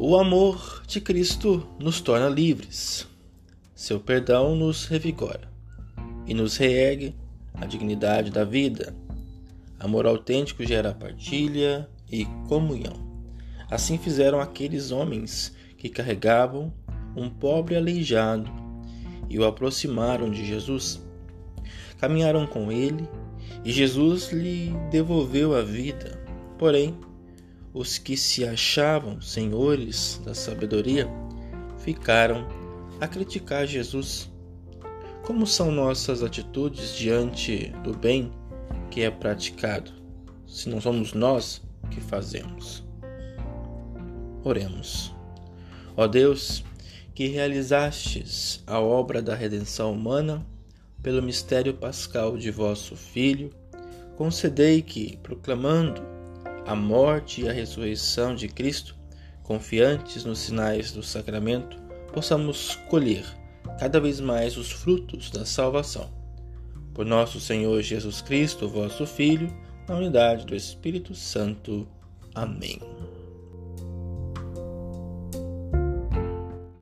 O amor de Cristo nos torna livres. Seu perdão nos revigora e nos reergue a dignidade da vida. Amor autêntico gera partilha e comunhão. Assim fizeram aqueles homens que carregavam um pobre aleijado e o aproximaram de Jesus. Caminharam com ele e Jesus lhe devolveu a vida. Porém, os que se achavam senhores da sabedoria ficaram a criticar Jesus. Como são nossas atitudes diante do bem que é praticado, se não somos nós que fazemos? Oremos. Ó Deus, que realizastes a obra da redenção humana pelo mistério pascal de vosso Filho, concedei que, proclamando a morte e a ressurreição de Cristo, confiantes nos sinais do sacramento, possamos colher cada vez mais os frutos da salvação. Por nosso Senhor Jesus Cristo, vosso Filho, na unidade do Espírito Santo. Amém.